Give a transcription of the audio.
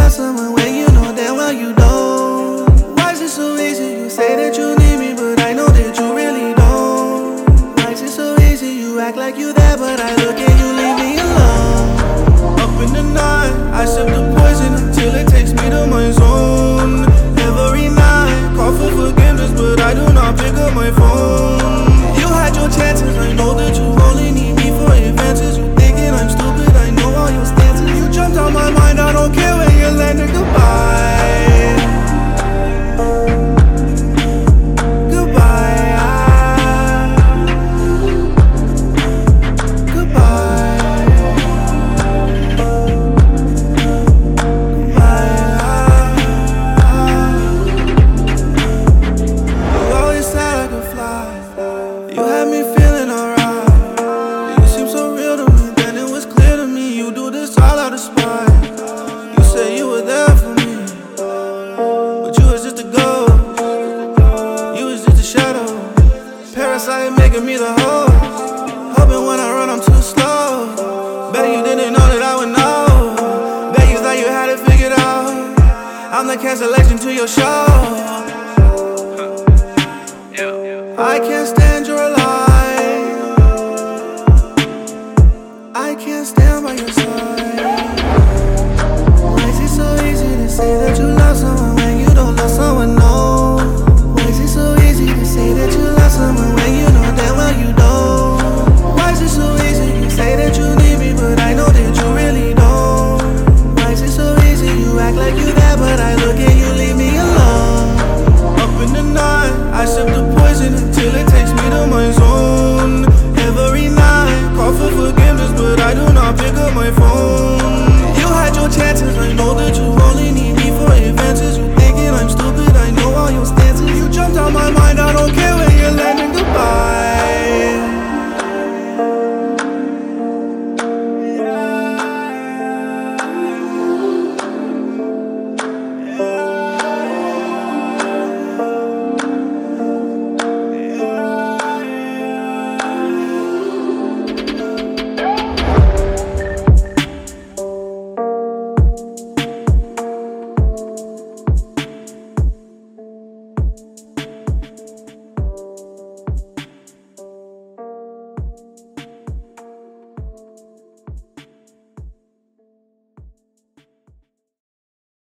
love someone when you know damn well you don't? Why is it so easy? You say that you need outside making me the hoe. Hoping when I run, I'm too slow. Bet you didn't know that I would know. Bet you thought you had it figured out. I'm the cancellation to your show. I can't stand your lie. I can't stand by your side. Why is it so easy to say that you love someone?